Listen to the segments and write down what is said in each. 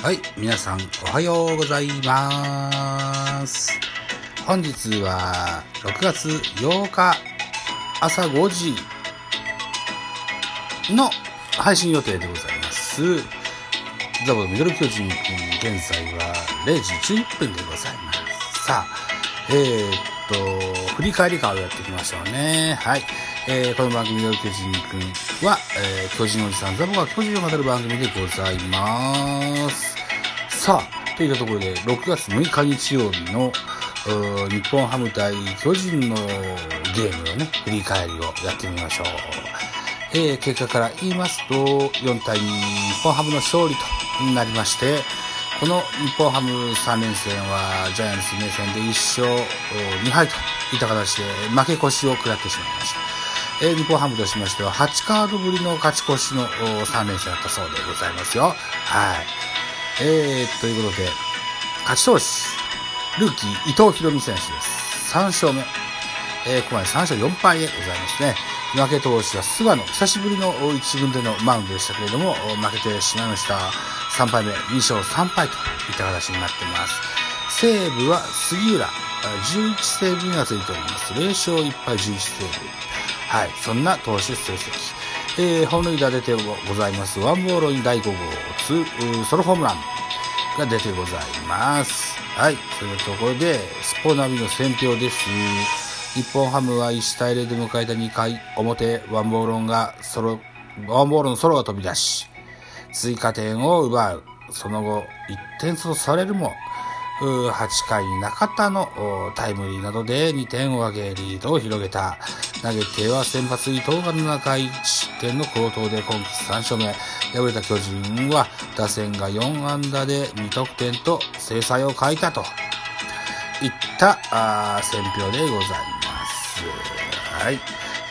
はい、皆さんおはようございます。本日は6月8日朝5時の配信予定でございます。ザボミドル巨人くん、現在は0時11分でございます。さあ、えー、っと、振り返り会をやっていきましょうね。はい。えー、この番組ミドル巨人くんは、えー、巨人おじさんザボが巨人を語る番組でございます。さあ、といったところで、6月6日日曜日の、日本ハム対巨人のゲームをね、振り返りをやってみましょう。えー、結果から言いますと、4対2、日本ハムの勝利となりまして、この日本ハム3連戦は、ジャイアンツ名戦で1勝2敗といった形で負け越しを食らってしまいました。えー、日本ハムとしましては、8カードぶりの勝ち越しの3連戦だったそうでございますよ。はい。えー、ということで、勝ち投手、ルーキー、伊藤博美選手です。3勝目。えー、ここまで3勝4敗でございますね。負け投手は菅野、久しぶりの1軍でのマウンドでしたけれども、負けてしまいました。3敗目、2勝3敗といった形になっています。西武は杉浦、11セーブがついております。0勝1敗11セーブ。はい、そんな投手成績。えー、本塁打出てございます。ワンボールイン第5号、ツソロホームランが出てございます。はい、というところで、スポナビの選評です。日本ハムは1対0で迎えた2回表、ワンボールンがソロ、ワンボールのソロが飛び出し、追加点を奪う。その後、1点とされるも、8回中田のタイムリーなどで2点を挙げリードを広げた。投げては先発伊藤が7回失点の好投で今季3勝目。敗れた巨人は打線が4安打で2得点と制裁を欠いたといったあ選評でございます。はい。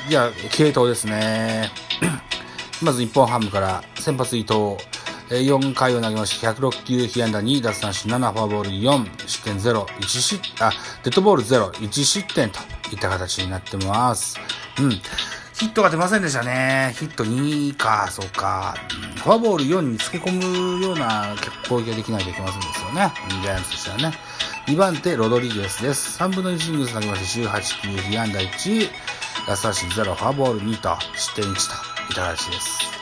じゃあ、系統ですね。まず日本ハムから先発伊藤。4回を投げまして、106球、被安打2、奪三振7、フォアボール4、失点0、1失、あ、デッドボール0、1失点といった形になってます。うん。ヒットが出ませんでしたね。ヒット2か、そうか。フォアボール4につけ込むような攻撃ができないといけませんですよね。ジャイアンツとしてはね。2番手、ロドリゲスです。3分の1イニングス投げまして、18球、被安打1、奪三振0、フォアボール2と、失点1といった形です。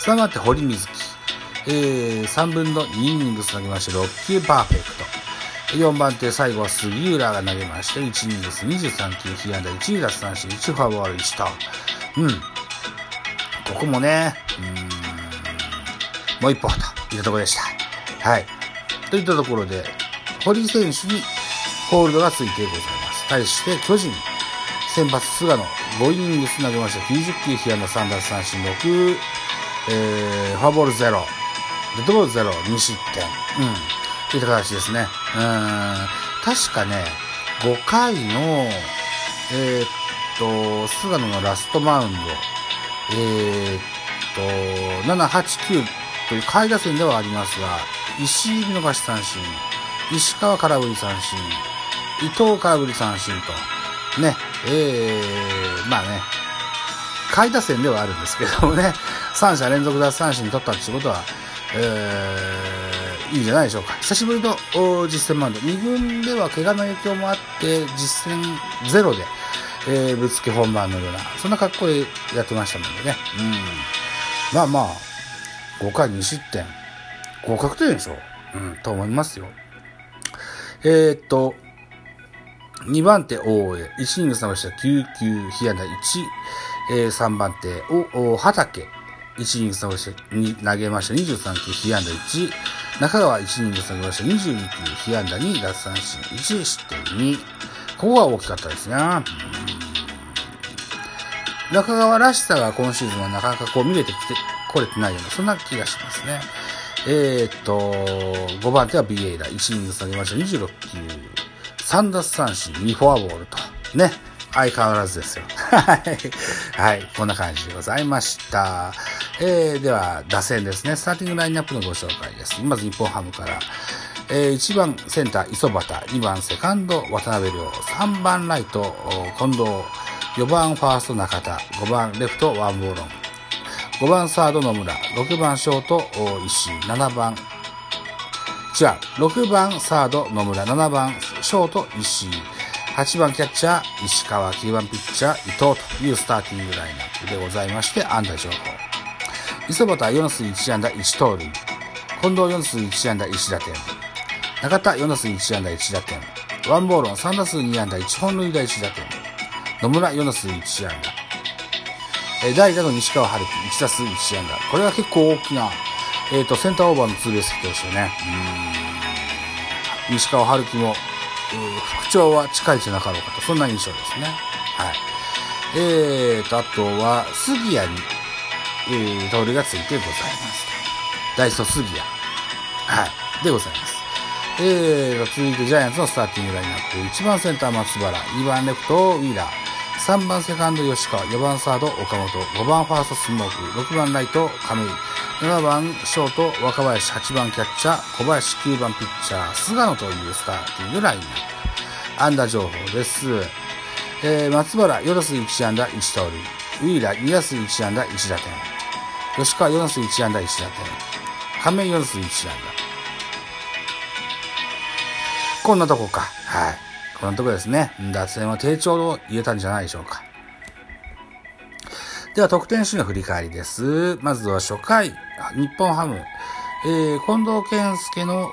3番手、堀水。えー、3分の2イニングス投げまして、6球パーフェクト。4番手、最後は杉浦が投げまして、1イニングス23球、被安打1、奪三振1、フォアボール1と。うん。ここもね、うん、もう一歩といったところでした。はい。といったところで、堀選手にホールドがついてございます。対して、巨人、先発菅野、5イニングス投げました。90球、被安打3奪三振6、えー、フォアボール0。デッドボール0、2失点。うん。といった形ですね。うん。確かね、5回の、えー、っと、菅野のラストマウンド、えー、っと、7、8、9という下位打線ではありますが、石井見逃し三振、石川空振り三振、伊藤空振り三振と、ね、えー、まあね、下位打線ではあるんですけどもね、3者連続奪三振に取ったってことは、えー、いいんじゃないでしょうか。久しぶりの実戦マウンド。2軍では怪我の影響もあって、実戦ゼロで、えー、ぶつけ本番のような、そんな格好でやってましたのでね。うん。まあまあ、5回2失点。合格点でしょう。うん、と思いますよ。えー、っと、2番手、大江。1イニングスました9球、被安打1。えー、3番手、お、お、畑。1イニングス投げして投げました23球、被安打1。中川1イニングス投げました22球、被安打2、奪三振1、失点2。ここが大きかったですね。中川らしさが今シーズンはなかなかこう見れてきて、これてないような、そんな気がしますね。えー、っと、5番手は BA だ。1イニングス投げました26球、3奪三振、2フォアボールと。ね。相変わらずですよ。はい。はい。こんな感じでございました。えー、では、打線ですね。スターティングラインナップのご紹介です。まず日本ハムから。えー、1番センター、磯端。2番セカンド、渡辺亮。3番ライト、近藤。4番ファースト、中田。5番レフト、ワンボーロン。5番サード、野村。6番ショート、石井。7番チャー、6番サード野村、7番ショート石井、8番キャッチャー石川、9番ピッチャー伊藤というスターティングラインナップでございまして、安打情報。磯端4数1安打1盗塁。近藤4数1安打1打点。中田4打数1安打1打点。ワンボーロン3打数2安打1本塁打1打点。野村4打数1安打。え代打の西川春樹1打数1安打。これは結構大きな、えっ、ー、と、センターオーバーのツーベースヒットですよね。西川春樹も、復調は近いじゃなかろうかと、そんな印象ですね。はい。えーと、あとは、杉谷に、えー、通りがついてございます。ダイソ杉谷。はい。でございます。えー、続いてジャイアンツのスターティングラインナップ。1番センター松原、2番レフトウィーラー、3番セカンド吉川、4番サード岡本、5番ファーストスモーク、6番ライト亀井、7番ショート若林、8番キャッチャー小林、9番ピッチャー菅野というスターティングラインナップ。安打情報です。えー、松原、4打数1安打1盗塁。ウィーラー、2打数1安打1打点。吉川、4打数1安打1打点。亀井、4打数1安打。こんなとこか。はい。こんなとこですね。脱線は低調を言えたんじゃないでしょうか。では、得点シーンの振り返りです。まずは初回、日本ハム、えー、近藤健介の、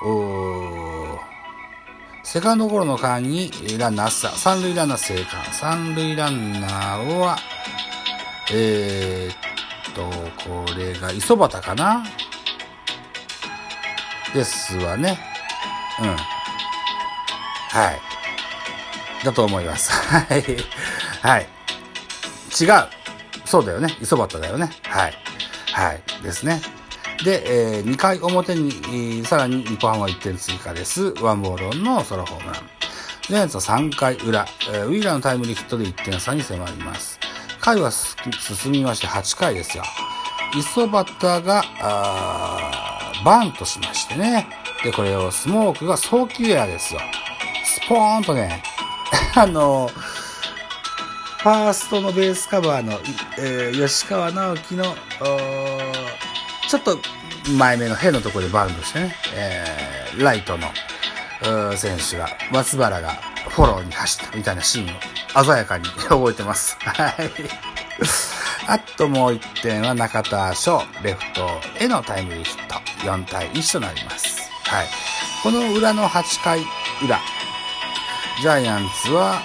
セカンドゴロの間にランナー、三塁ランナー生還。三塁ランナーは、えー、と、これが磯端かな？ですわね。うん。はい。だと思います。はい。はい。違う。そうだよね。磯端だよね。はい。はい。ですね。で、えー、2回表に、さらに日本ハムは1点追加です。ワンボールオンのソロホームラン。ジャイアンツは3回裏、えー、ウィーラーのタイムリーヒットで1点差に迫ります。回は進みまして8回ですよ。磯端が、バントしましてね。で、これをスモークが早期エアですよ。スポーンとね、あの、ファーストのベースカバーの、えー、吉川直樹の、ちょっと前目のヘのところでバウンドしてね、えー、ライトの選手が、松原がフォローに走ったみたいなシーンを鮮やかに 覚えてます。はい。あともう1点は中田翔、レフトへのタイムリーヒット。4対1となります。はい。この裏の8回裏、ジャイアンツは、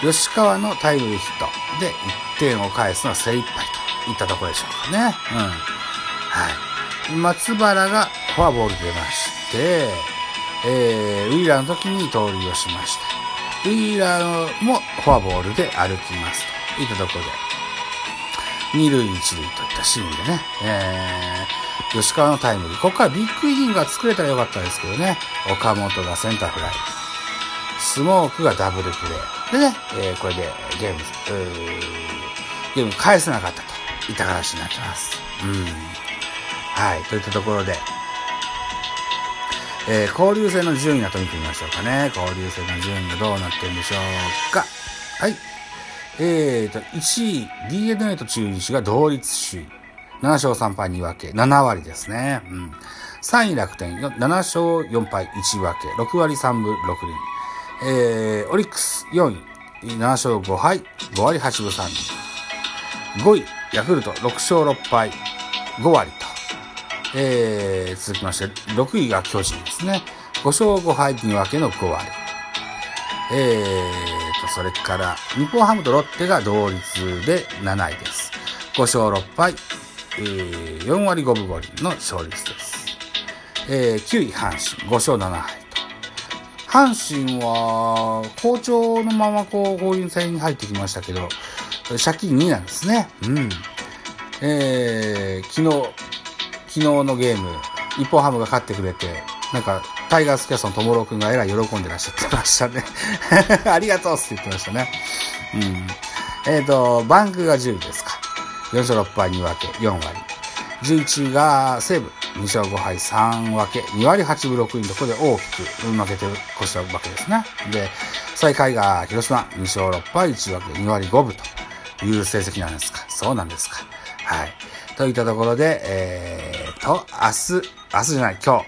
吉川のタイムリーヒットで1点を返すのは精一杯といったところでしょうかね。うん。はい。松原がフォアボール出まして、えー、ウィーラーの時に盗塁をしました。ウィーラーもフォアボールで歩きますといったところで、二塁一塁といったシーンでね、えー、吉川のタイムリー。ここからビッグイニングが作れたらよかったですけどね。岡本がセンターフライ。スモークがダブルプレー。でね、えー、これでゲーム、ゲーム返せなかったといった話になってます。うん。はい。といったところで、えー、交流戦の順位なと見てみましょうかね。交流戦の順位がどうなってるんでしょうか。はい。えーと、1位、DNA と中日が同率首位。7勝3敗2分け、7割ですね。うん。3位楽天、7勝4敗1分け、6割3分6厘。えー、オリックス4位、7勝5敗、5割8分3厘。5位、ヤクルト6勝6敗、5割と。えー、続きまして、6位が巨人ですね。5勝5敗2分けの5割。えーと、それから、日本ハムとロッテが同率で7位です。5勝6敗、えー、4割5分5厘の勝率です。えー、9位阪神、5勝7敗と。阪神は、好調のままこう、合流戦に入ってきましたけど、借金2なんですね。うん。えー、昨日、昨日のゲーム、日本ハムが勝ってくれて、なんか、タイガースキャストの友郎くんがえらい喜んでらっしゃってましたね。ありがとうって言ってましたね。うん。えっ、ー、と、バンクが10位ですか。4勝6敗2分け、4割。11位が西武、2勝5敗3分け、2割8分6厘とここで大きく負けて越したわけですね。で、最下位が広島、2勝6敗1分け、2割5分という成績なんですか。そうなんですか。はい。といったところで、えー、と、明日、明日じゃない、今日。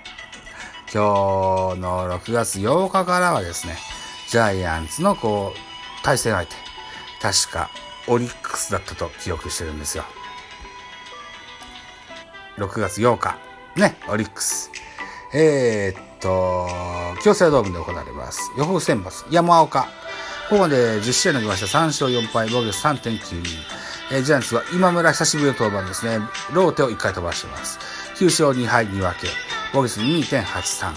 今日の6月8日からはですね、ジャイアンツのこう、対戦相手。確か、オリックスだったと記憶してるんですよ。6月8日。ね、オリックス。えー、っと、京セラドームで行われます。予報選抜、山岡。ここまで10試合投げました。3勝4敗、防御率3.92。えー、ジャイアンツは今村久しぶりの登板ですね。ローテを1回飛ばしてます。9勝2敗2分け。防御率2.83。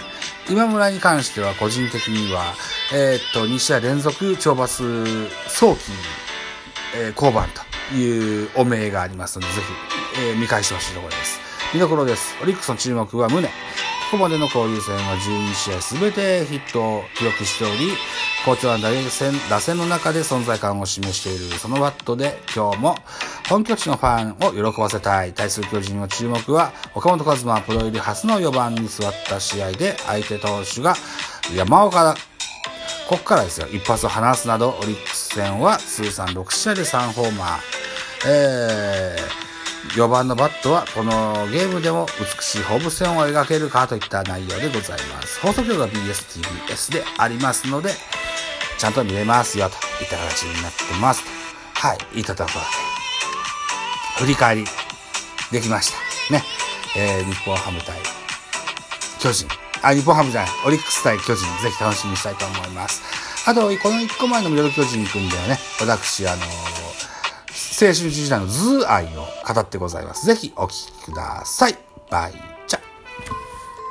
今村に関しては個人的には、えー、っと、2試合連続懲罰早期、えー、降板という汚名がありますので、ぜひ、えー、見返してほしいところです。見どころです。オリックスの注目は宗。ここまでの交流戦は12試合すべてヒットを記録しており、好調な打線打線の中で存在感を示しているそのバットで今日も本拠地のファンを喜ばせたい。対する巨人の注目は岡本和真プロ入り初の4番に座った試合で相手投手が山岡だ。こっからですよ。一発を放つなどオリックス戦は通算6試合で3ホーマー。えー4番のバットはこのゲームでも美しい放物線を描けるかといった内容でございます。放送局が BSTBS でありますので、ちゃんと見れますよといった形になってます。はい、いたところで、振り返りできました。ね。えー、日本ハム対巨人。あ、日本ハムじゃない。オリックス対巨人。ぜひ楽しみにしたいと思います。あと、この1個前のミドル巨人に行くんではね、私、あのー青春時代のズー愛を語ってございます。ぜひお聴きください。バイ。